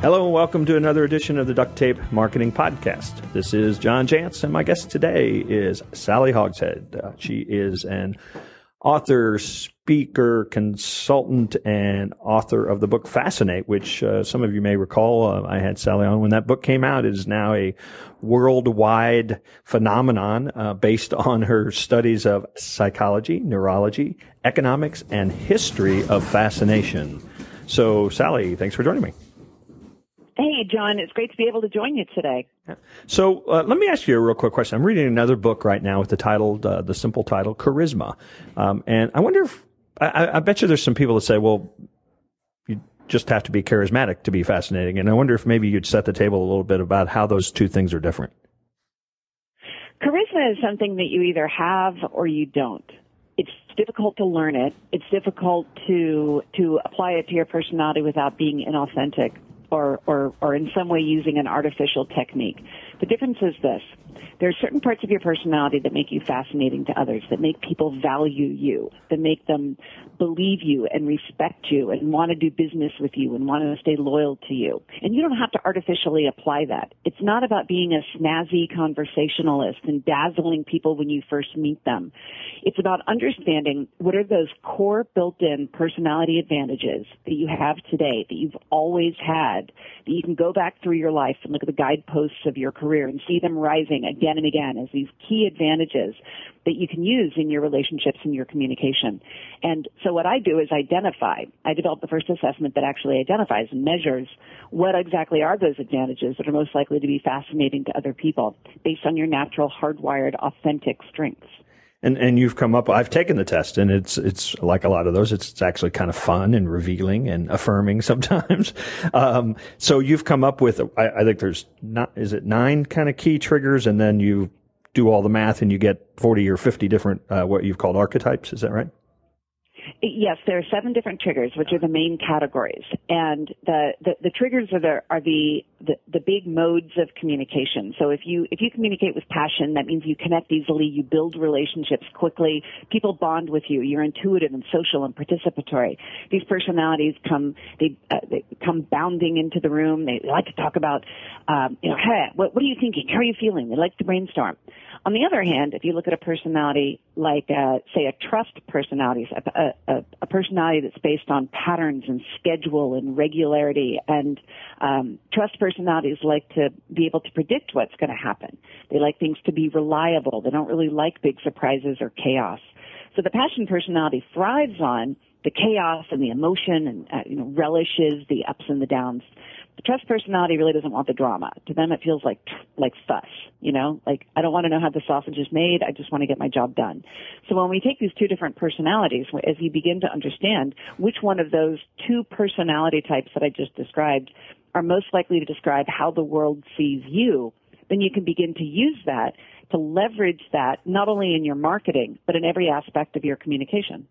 Hello and welcome to another edition of the Duct Tape Marketing Podcast. This is John Jantsch, and my guest today is Sally Hogshead. Uh, she is an author, speaker, consultant, and author of the book Fascinate, which uh, some of you may recall. Uh, I had Sally on when that book came out. It is now a worldwide phenomenon uh, based on her studies of psychology, neurology, economics, and history of fascination. So, Sally, thanks for joining me. Hey, John, it's great to be able to join you today. So uh, let me ask you a real quick question. I'm reading another book right now with the title, uh, the simple title, Charisma. Um, and I wonder if, I, I, bet you there's some people that say, well, you just have to be charismatic to be fascinating. And I wonder if maybe you'd set the table a little bit about how those two things are different. Charisma is something that you either have or you don't. It's difficult to learn it. It's difficult to to apply it to your personality without being inauthentic or, or, or in some way using an artificial technique. The difference is this. There are certain parts of your personality that make you fascinating to others, that make people value you, that make them believe you and respect you and want to do business with you and want to stay loyal to you. And you don't have to artificially apply that. It's not about being a snazzy conversationalist and dazzling people when you first meet them. It's about understanding what are those core built-in personality advantages that you have today, that you've always had, that you can go back through your life and look at the guideposts of your career and see them rising again and again as these key advantages that you can use in your relationships and your communication. And so what I do is identify. I develop the first assessment that actually identifies and measures what exactly are those advantages that are most likely to be fascinating to other people based on your natural hardwired authentic strengths. And and you've come up. I've taken the test, and it's it's like a lot of those. It's, it's actually kind of fun and revealing and affirming sometimes. Um, so you've come up with. I, I think there's not. Is it nine kind of key triggers, and then you do all the math, and you get forty or fifty different uh, what you've called archetypes. Is that right? Yes, there are seven different triggers, which are the main categories, and the the, the triggers are the are the, the the big modes of communication. So if you if you communicate with passion, that means you connect easily, you build relationships quickly, people bond with you, you're intuitive and social and participatory. These personalities come they, uh, they come bounding into the room. They like to talk about, um, you know, hey, what, what are you thinking? How are you feeling? They like to brainstorm. On the other hand, if you look at a personality like, uh, say, a trust personality, a, a, a, personality that's based on patterns and schedule and regularity, and um, trust personalities like to be able to predict what's going to happen. They like things to be reliable. They don't really like big surprises or chaos. So the passion personality thrives on the chaos and the emotion and uh, you know relishes the ups and the downs the trust personality really doesn't want the drama. To them, it feels like like fuss. You know, like I don't want to know how the sausage is made. I just want to get my job done. So when we take these two different personalities, as you begin to understand which one of those two personality types that I just described are most likely to describe how the world sees you, then you can begin to use that to leverage that not only in your marketing but in every aspect of your communication.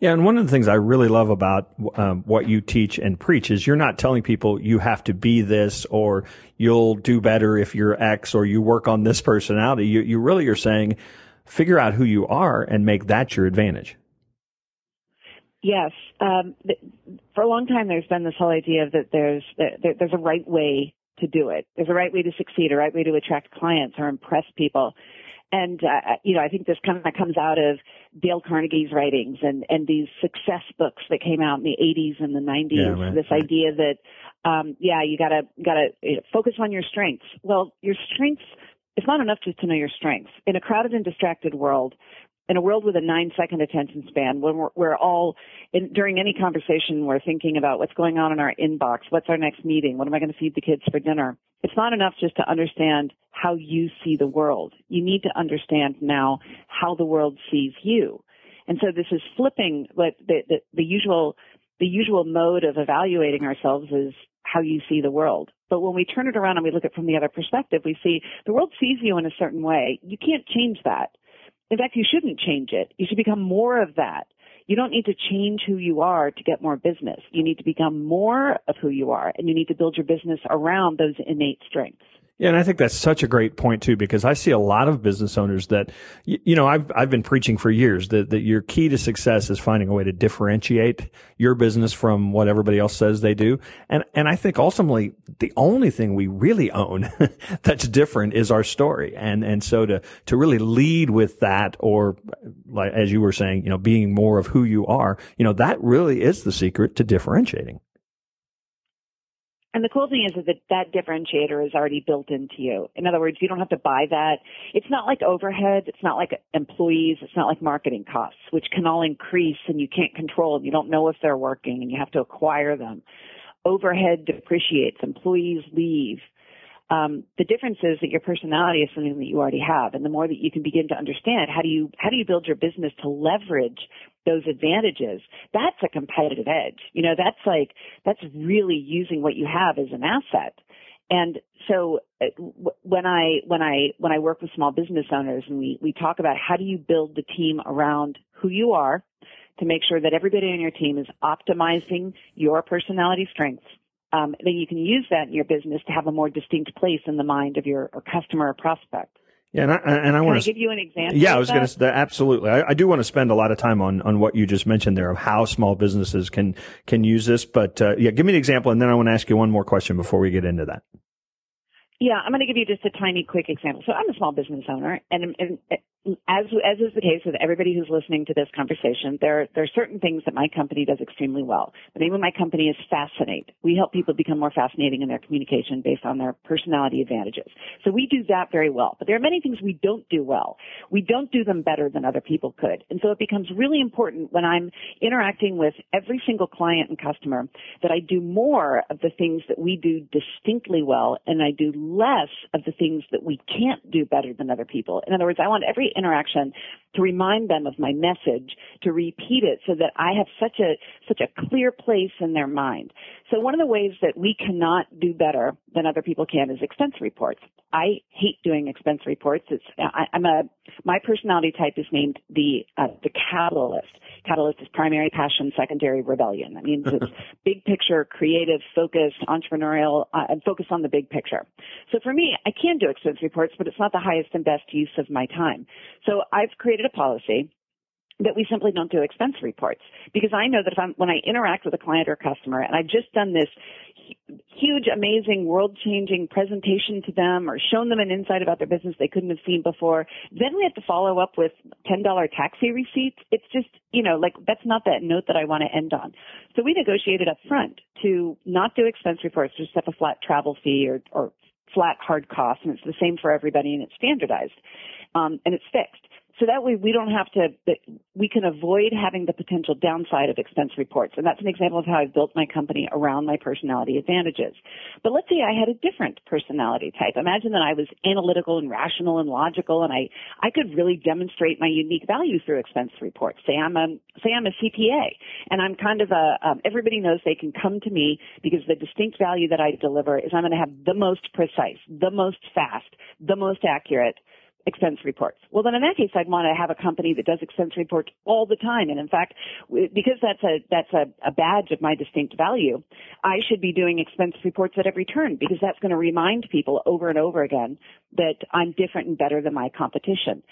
Yeah, and one of the things I really love about um, what you teach and preach is you're not telling people you have to be this or you'll do better if you're X or you work on this personality. You, you really are saying figure out who you are and make that your advantage. Yes, um, for a long time there's been this whole idea that there's that there's a right way to do it. There's a right way to succeed, a right way to attract clients or impress people. And, uh, you know, I think this kind of comes out of Dale Carnegie's writings and, and these success books that came out in the 80s and the 90s. Yeah, right, this right. idea that, um, yeah, you gotta, gotta you know, focus on your strengths. Well, your strengths, it's not enough just to know your strengths. In a crowded and distracted world, in a world with a nine second attention span, when we're, we're all in, during any conversation, we're thinking about what's going on in our inbox, what's our next meeting, what am I going to feed the kids for dinner. It's not enough just to understand how you see the world. You need to understand now how the world sees you. And so this is flipping what the, the, the usual, the usual mode of evaluating ourselves is how you see the world. But when we turn it around and we look at it from the other perspective, we see the world sees you in a certain way. You can't change that. In fact, you shouldn't change it. You should become more of that. You don't need to change who you are to get more business. You need to become more of who you are and you need to build your business around those innate strengths. Yeah, and I think that's such a great point too, because I see a lot of business owners that, you know, I've, I've been preaching for years that, that your key to success is finding a way to differentiate your business from what everybody else says they do. And, and I think ultimately the only thing we really own that's different is our story. And, and so to, to really lead with that or like, as you were saying, you know, being more of who you are, you know, that really is the secret to differentiating. And the cool thing is that that differentiator is already built into you. In other words, you don't have to buy that. It's not like overhead. It's not like employees. It's not like marketing costs, which can all increase and you can't control them. You don't know if they're working and you have to acquire them. Overhead depreciates. Employees leave. Um, the difference is that your personality is something that you already have, and the more that you can begin to understand how do you how do you build your business to leverage those advantages, that's a competitive edge. You know, that's like that's really using what you have as an asset. And so uh, when I when I when I work with small business owners and we we talk about how do you build the team around who you are to make sure that everybody on your team is optimizing your personality strengths um, then you can use that in your business to have a more distinct place in the mind of your customer or prospect. Yeah, and I, and I want to give you an example. Yeah, I was going to absolutely. I, I, do want to spend a lot of time on on what you just mentioned there of how small businesses can can use this. But uh, yeah, give me an example, and then I want to ask you one more question before we get into that. Yeah, I'm going to give you just a tiny quick example. So I'm a small business owner, and, and as as is the case with everybody who's listening to this conversation, there there are certain things that my company does extremely well. The name of my company is Fascinate. We help people become more fascinating in their communication based on their personality advantages. So we do that very well. But there are many things we don't do well. We don't do them better than other people could, and so it becomes really important when I'm interacting with every single client and customer that I do more of the things that we do distinctly well, and I do less of the things that we can't do better than other people. In other words, I want every interaction to remind them of my message, to repeat it so that I have such a, such a clear place in their mind. So one of the ways that we cannot do better than other people can is expense reports. I hate doing expense reports. It's, I, am a, my personality type is named the, uh, the catalyst. Catalyst is primary passion, secondary rebellion. That means it's big picture, creative, focused, entrepreneurial, uh, and focused on the big picture. So for me, I can do expense reports, but it's not the highest and best use of my time. So I've created a policy that we simply don't do expense reports because I know that if I'm when I interact with a client or customer and I've just done this huge, amazing, world-changing presentation to them or shown them an insight about their business they couldn't have seen before, then we have to follow up with $10 taxi receipts. It's just, you know, like that's not that note that I want to end on. So we negotiated up front to not do expense reports, just have a flat travel fee or, or flat hard cost and it's the same for everybody and it's standardized. Um, and it's fixed. So that way we don't have to, we can avoid having the potential downside of expense reports. And that's an example of how I've built my company around my personality advantages. But let's say I had a different personality type. Imagine that I was analytical and rational and logical and I, I could really demonstrate my unique value through expense reports. Say I'm a, say I'm a CPA and I'm kind of a, um, everybody knows they can come to me because the distinct value that I deliver is I'm going to have the most precise, the most fast, the most accurate, expense reports. Well, then in that case, I'd want to have a company that does expense reports all the time. And in fact, because that's a, that's a, a badge of my distinct value, I should be doing expense reports at every turn because that's going to remind people over and over again that I'm different and better than my competition.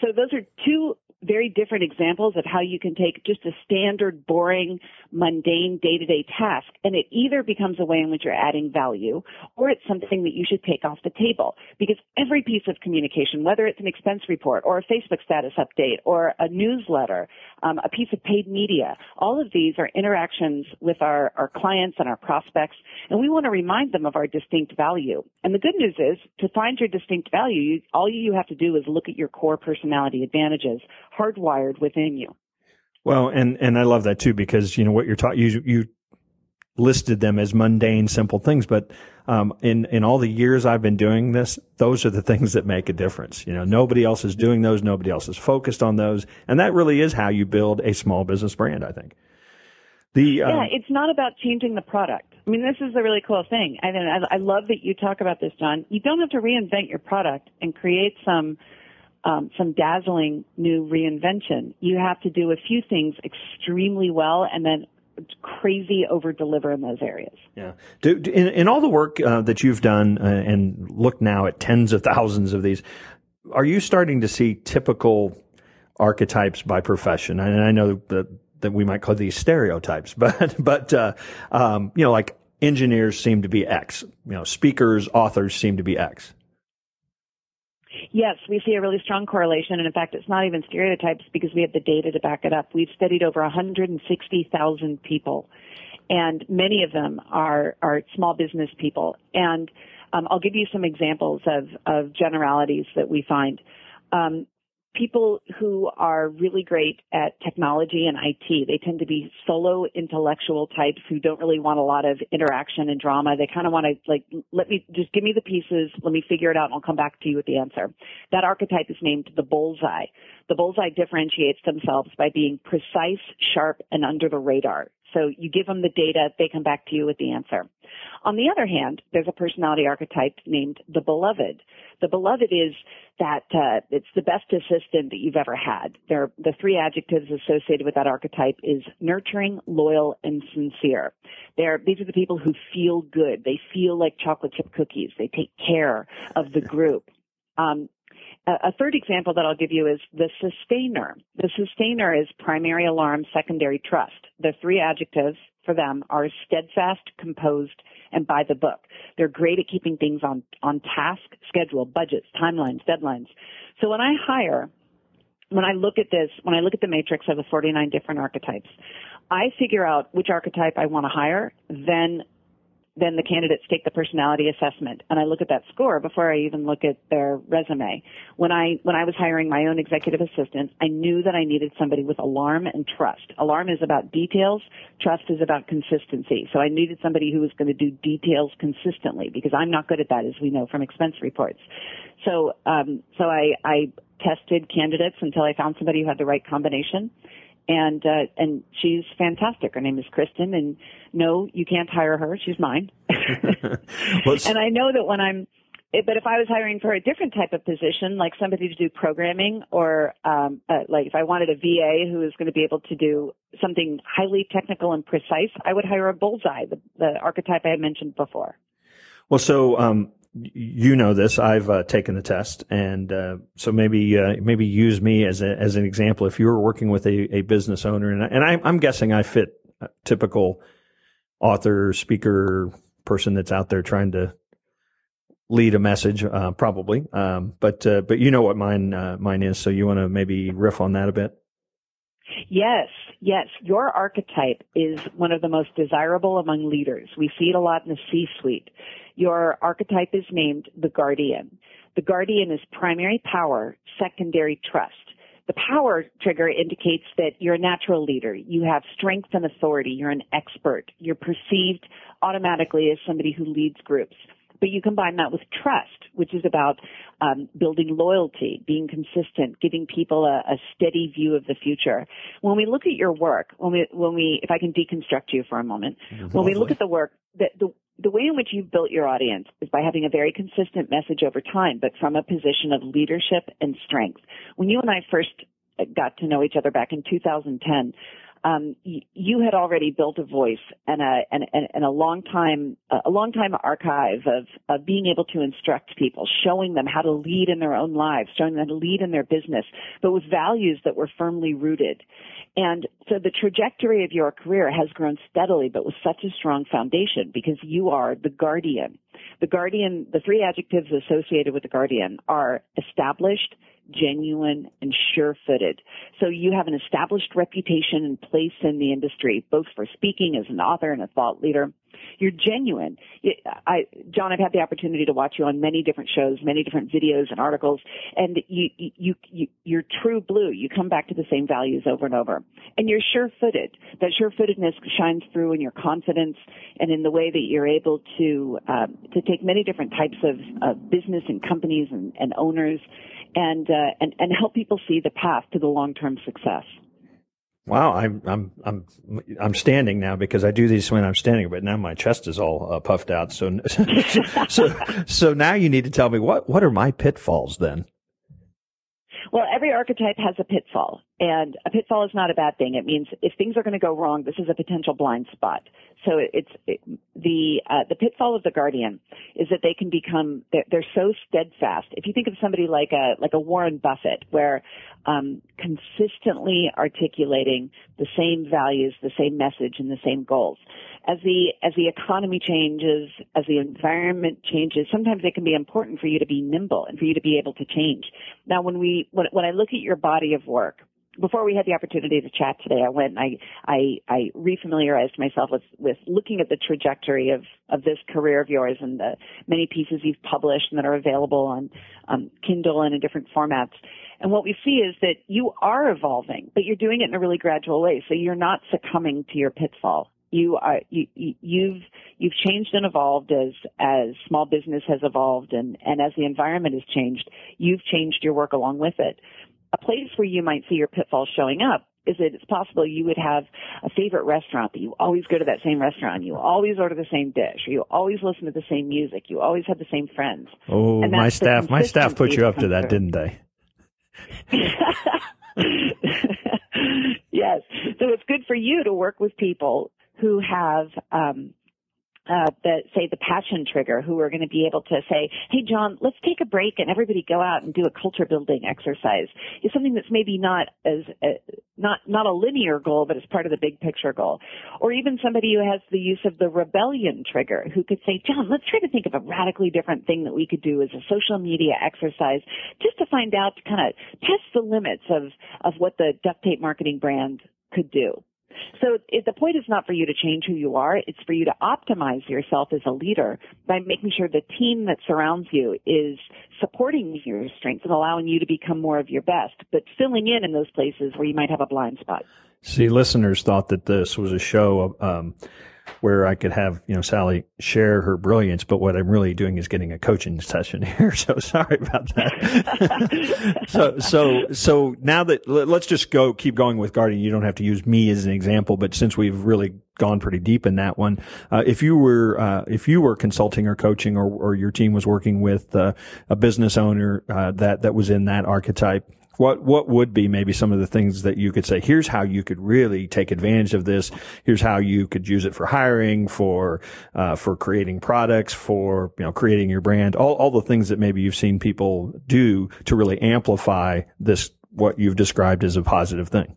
So those are two very different examples of how you can take just a standard, boring, mundane day-to-day task and it either becomes a way in which you're adding value or it's something that you should take off the table because every piece of communication, whether it's an expense report or a Facebook status update or a newsletter, um, a piece of paid media, all of these are interactions with our, our clients and our prospects and we want to remind them of our distinct value. And the good news is to find your distinct value, you, all you have to do is look at your core personality advantages hardwired within you. Well, and and I love that too because you know what you're taught you you listed them as mundane, simple things, but um, in in all the years I've been doing this, those are the things that make a difference. You know, nobody else is doing those, nobody else is focused on those, and that really is how you build a small business brand. I think. The, um, yeah, it's not about changing the product. I mean, this is a really cool thing. I, I, I love that you talk about this, John. You don't have to reinvent your product and create some um, some dazzling new reinvention. You have to do a few things extremely well and then crazy over deliver in those areas. Yeah. Do, do, in, in all the work uh, that you've done uh, and look now at tens of thousands of these, are you starting to see typical archetypes by profession? And I know that, that we might call these stereotypes, but, but, uh, um, you know, like engineers seem to be X, you know, speakers, authors seem to be X. Yes, we see a really strong correlation. And in fact, it's not even stereotypes because we have the data to back it up. We've studied over 160,000 people and many of them are, are small business people. And um, I'll give you some examples of, of generalities that we find. Um, people who are really great at technology and IT. They tend to be solo intellectual types who don't really want a lot of interaction and drama. They kind of want to like, let me just give me the pieces. Let me figure it out and I'll come back to you with the answer. That archetype is named the bullseye. The bullseye differentiates themselves by being precise, sharp, and under the radar. So you give them the data, they come back to you with the answer. On the other hand, there's a personality archetype named the beloved. The beloved is that uh, it's the best assistant that you've ever had. There, the three adjectives associated with that archetype is nurturing, loyal, and sincere. They're, these are the people who feel good. They feel like chocolate chip cookies. They take care of the group. Um, a third example that I'll give you is the sustainer. The sustainer is primary alarm, secondary trust. The three adjectives for them are steadfast, composed, and by the book. They're great at keeping things on, on task, schedule, budgets, timelines, deadlines. So when I hire, when I look at this, when I look at the matrix of the 49 different archetypes, I figure out which archetype I want to hire, then then the candidates take the personality assessment and I look at that score before I even look at their resume. When I, when I was hiring my own executive assistant, I knew that I needed somebody with alarm and trust. Alarm is about details. Trust is about consistency. So I needed somebody who was going to do details consistently because I'm not good at that as we know from expense reports. So, um, so I, I tested candidates until I found somebody who had the right combination and uh, and she's fantastic. Her name is Kristen, and no, you can't hire her. She's mine. and I know that when I'm, eh, but if I was hiring for a different type of position, like somebody to do programming, or um, uh, like if I wanted a VA who is going to be able to do something highly technical and precise, I would hire a bullseye, the, the archetype I had mentioned before. Well, so um, you know this. I've uh, taken the test, and uh, so maybe uh, maybe use me as a, as an example. If you were working with a, a business owner, and, and I, am guessing I fit typical author, speaker, person that's out there trying to lead a message, uh, probably. Um, but uh, but you know what mine uh, mine is, so you want to maybe riff on that a bit. Yes, yes. Your archetype is one of the most desirable among leaders. We see it a lot in the C-suite. Your archetype is named the guardian. The guardian is primary power, secondary trust. The power trigger indicates that you're a natural leader. You have strength and authority. You're an expert. You're perceived automatically as somebody who leads groups. But you combine that with trust, which is about um, building loyalty, being consistent, giving people a, a, steady view of the future. When we look at your work, when we, when we, if I can deconstruct you for a moment, when we look at the work, the, the, the way in which you've built your audience is by having a very consistent message over time, but from a position of leadership and strength. When you and I first got to know each other back in 2010, um, you had already built a voice and a and, and, and a long time a long time archive of, of being able to instruct people, showing them how to lead in their own lives, showing them how to lead in their business, but with values that were firmly rooted. And so the trajectory of your career has grown steadily, but with such a strong foundation because you are the guardian. The guardian, the three adjectives associated with the guardian are established, genuine, and sure-footed. So you have an established reputation and place in the industry, both for speaking as an author and a thought leader. You're genuine. I, John, I've had the opportunity to watch you on many different shows, many different videos and articles, and you, you, you, you're true blue. You come back to the same values over and over. And you're sure-footed. That sure-footedness shines through in your confidence and in the way that you're able to, uh, to take many different types of uh, business and companies and, and owners and, uh, and, and help people see the path to the long-term success. Wow, I'm I'm I'm I'm standing now because I do these when I'm standing, but now my chest is all uh, puffed out. So so so now you need to tell me what what are my pitfalls then? Well, every archetype has a pitfall. And a pitfall is not a bad thing. It means if things are going to go wrong, this is a potential blind spot. So it's it, the uh, the pitfall of the guardian is that they can become they're, they're, so steadfast. If you think of somebody like a like a Warren Buffett, where um, consistently articulating the same values, the same message, and the same goals. As the as the economy changes, as the environment changes, sometimes it can be important for you to be nimble and for you to be able to change. Now, when we when, when I look at your body of work before we had the opportunity to chat today, I went and I, I, I refamiliarized myself with, with looking at the trajectory of, of this career of yours and the many pieces you've published and that are available on um, Kindle and in different formats. And what we see is that you are evolving, but you're doing it in a really gradual way. So you're not succumbing to your pitfall. You are you, you've you've changed and evolved as as small business has evolved and and as the environment has changed. You've changed your work along with it a place where you might see your pitfalls showing up is that it's possible you would have a favorite restaurant that you always go to that same restaurant, you always order the same dish, or you always listen to the same music, you always have the same friends. Oh, my staff, my staff put you up to that, didn't they? yes. So it's good for you to work with people who have um, uh, the say the passion trigger who are going to be able to say, "Hey, John, let's take a break and everybody go out and do a culture building exercise." Is something that's maybe not as uh, not not a linear goal, but it's part of the big picture goal. Or even somebody who has the use of the rebellion trigger, who could say, "John, let's try to think of a radically different thing that we could do as a social media exercise, just to find out, to kind of test the limits of of what the duct tape marketing brand could do." So the point is not for you to change who you are. It's for you to optimize yourself as a leader by making sure the team that surrounds you is supporting your strengths and allowing you to become more of your best, but filling in in those places where you might have a blind spot. See, listeners thought that this was a show um, where I could have, you know, Sally share her brilliance, but what I'm really doing is getting a coaching session here. So sorry about that. so, so, so now that let's just go, keep going with guardian. You don't have to use me as an example, but since we've really gone pretty deep in that one, uh, if you were, uh, if you were consulting or coaching or, or your team was working with uh, a business owner, uh, that, that was in that archetype, what what would be maybe some of the things that you could say? Here's how you could really take advantage of this. Here's how you could use it for hiring, for uh, for creating products, for you know creating your brand. All all the things that maybe you've seen people do to really amplify this what you've described as a positive thing.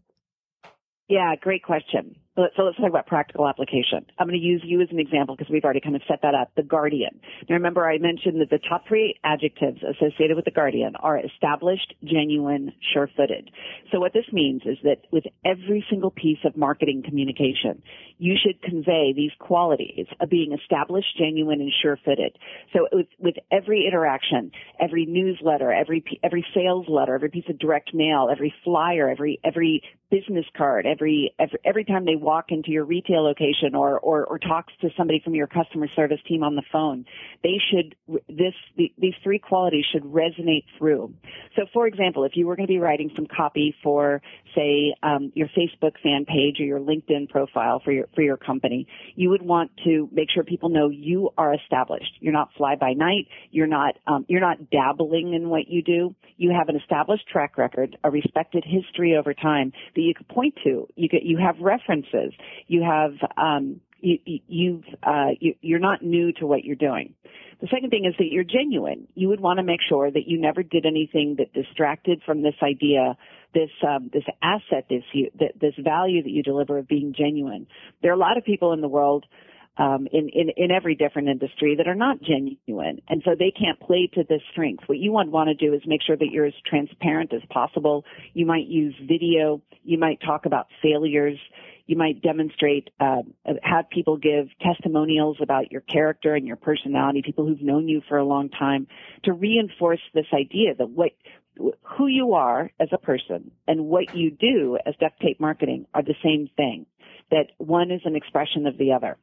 Yeah, great question. So let's talk about practical application. I'm going to use you as an example because we've already kind of set that up. The Guardian. Now remember I mentioned that the top three adjectives associated with the Guardian are established, genuine, sure-footed. So what this means is that with every single piece of marketing communication, you should convey these qualities of being established, genuine, and sure-footed. So with, with every interaction, every newsletter, every, every sales letter, every piece of direct mail, every flyer, every, every business card, every, every, every time they walk into your retail location or, or, or talks to somebody from your customer service team on the phone, they should, this, the, these three qualities should resonate through. So for example, if you were going to be writing some copy for, say, um, your Facebook fan page or your LinkedIn profile for your, for your company, you would want to make sure people know you are established. You're not fly by night. You're not, um, you're not dabbling in what you do. You have an established track record, a respected history over time that you could point to. You get, you have references you have um, you, you've uh, you, you're not new to what you're doing. The second thing is that you're genuine. You would want to make sure that you never did anything that distracted from this idea, this um, this asset, this you, this value that you deliver of being genuine. There are a lot of people in the world. Um, in, in, in every different industry that are not genuine. And so they can't play to this strength. What you want, want to do is make sure that you're as transparent as possible. You might use video. You might talk about failures you might demonstrate, uh, have people give testimonials about your character and your personality, people who've known you for a long time, to reinforce this idea that what who you are as a person and what you do as duct tape marketing are the same thing. That one is an expression of the other.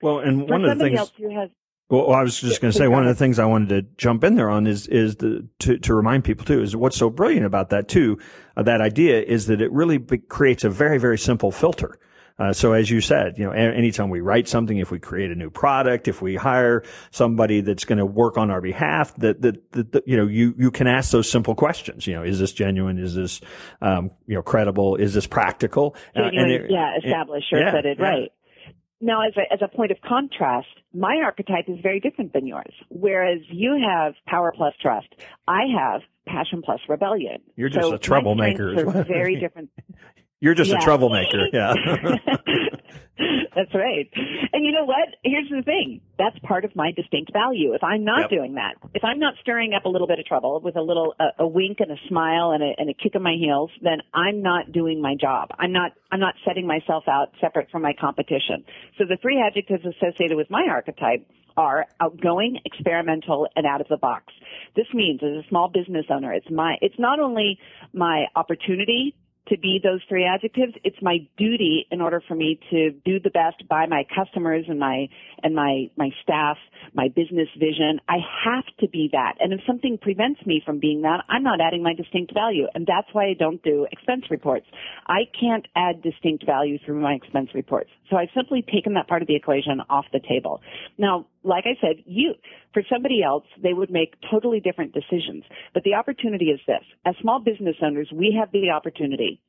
Well, and one of the things. Else who has, well, I was just going to say one of the things I wanted to jump in there on is is the to to remind people too is what's so brilliant about that too uh, that idea is that it really be, creates a very very simple filter Uh, so as you said, you know, anytime we write something, if we create a new product, if we hire somebody that's going to work on our behalf, that, that, that, you know, you, you can ask those simple questions. You know, is this genuine? Is this, um, you know, credible? Is this practical? Genuine, uh, it, yeah, established, sure yeah, fitted, yeah. right. Now, as a, as a point of contrast, my archetype is very different than yours. Whereas you have power plus trust, I have passion plus rebellion. You're just so a troublemaker. Are very different. You're just yeah. a troublemaker. Yeah. That's right. And you know what? Here's the thing. That's part of my distinct value. If I'm not yep. doing that, if I'm not stirring up a little bit of trouble with a little a, a wink and a smile and a, and a kick of my heels, then I'm not doing my job. I'm not I'm not setting myself out separate from my competition. So the three adjectives associated with my archetype are outgoing, experimental, and out of the box. This means as a small business owner, it's my, it's not only my opportunity to be those three adjectives. It's my duty in order for me to do the best by my customers and my and my my staff, my business vision. I have to be that. And if something prevents me from being that, I'm not adding my distinct value. And that's why I don't do expense reports. I can't add distinct value through my expense reports. So I've simply taken that part of the equation off the table. Now, like I said, you, for somebody else, they would make totally different decisions. But the opportunity is this. As small business owners, we have the opportunity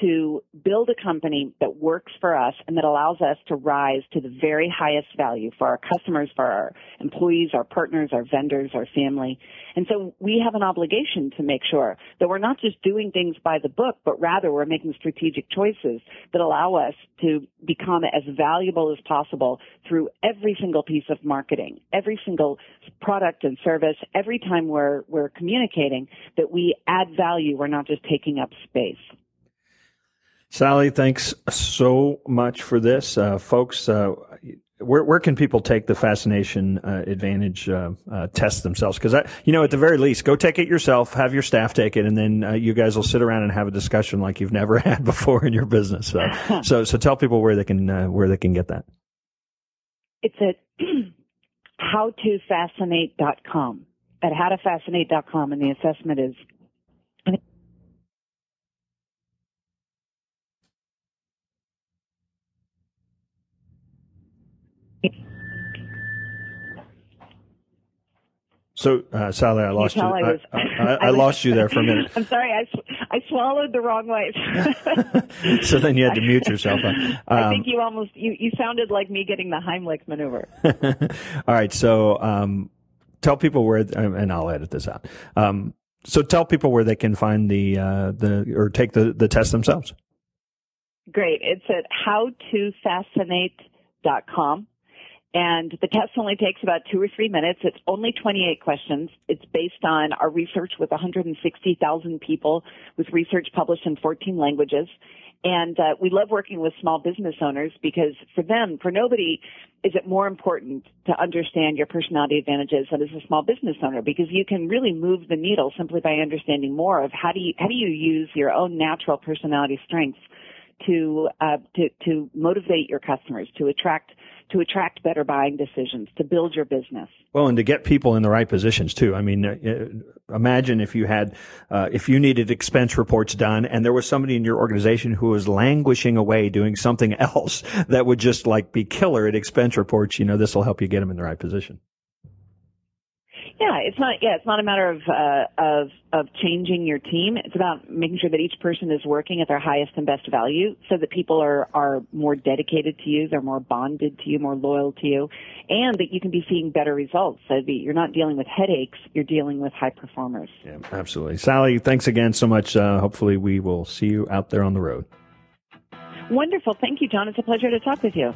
to build a company that works for us and that allows us to rise to the very highest value for our customers, for our employees, our partners, our vendors, our family. And so we have an obligation to make sure that we're not just doing things by the book, but rather we're making strategic choices that allow us to become as valuable as possible through every single piece of marketing, every single product and service, every time we're, we're communicating that we add value. We're not just taking up space. Sally, thanks so much for this, uh, folks. Uh, where where can people take the fascination uh, advantage uh, uh, test themselves? Because you know, at the very least, go take it yourself. Have your staff take it, and then uh, you guys will sit around and have a discussion like you've never had before in your business. So, so, so tell people where they can where they can get that. It's at howtofascinate.com. At howtofascinate.com, and the assessment is So, uh, Sally, I lost you. I, was, I, I, I lost you there for a minute. I'm sorry, I, I swallowed the wrong way. so then you had to mute yourself. Um, I think you almost you, you sounded like me getting the Heimlich maneuver. All right, so um, tell people where, and I'll edit this out. Um, so tell people where they can find the uh, the or take the the test themselves. Great. It's at howtofascinate.com. And the test only takes about two or three minutes. It's only 28 questions. It's based on our research with 160,000 people with research published in 14 languages. And uh, we love working with small business owners because for them, for nobody, is it more important to understand your personality advantages than as a small business owner because you can really move the needle simply by understanding more of how do you how do you use your own natural personality strengths to uh, to to motivate your customers to attract to attract better buying decisions, to build your business. Well, and to get people in the right positions too. I mean, uh, uh, imagine if you had, uh, if you needed expense reports done and there was somebody in your organization who was languishing away doing something else that would just like be killer at expense reports, you know, this will help you get them in the right position. Yeah, it's not. Yeah, it's not a matter of uh, of of changing your team. It's about making sure that each person is working at their highest and best value, so that people are are more dedicated to you, they're more bonded to you, more loyal to you, and that you can be seeing better results. So that you're not dealing with headaches, you're dealing with high performers. Yeah, absolutely. Sally, thanks again so much. Uh, hopefully, we will see you out there on the road. Wonderful. Thank you, John. It's a pleasure to talk with you.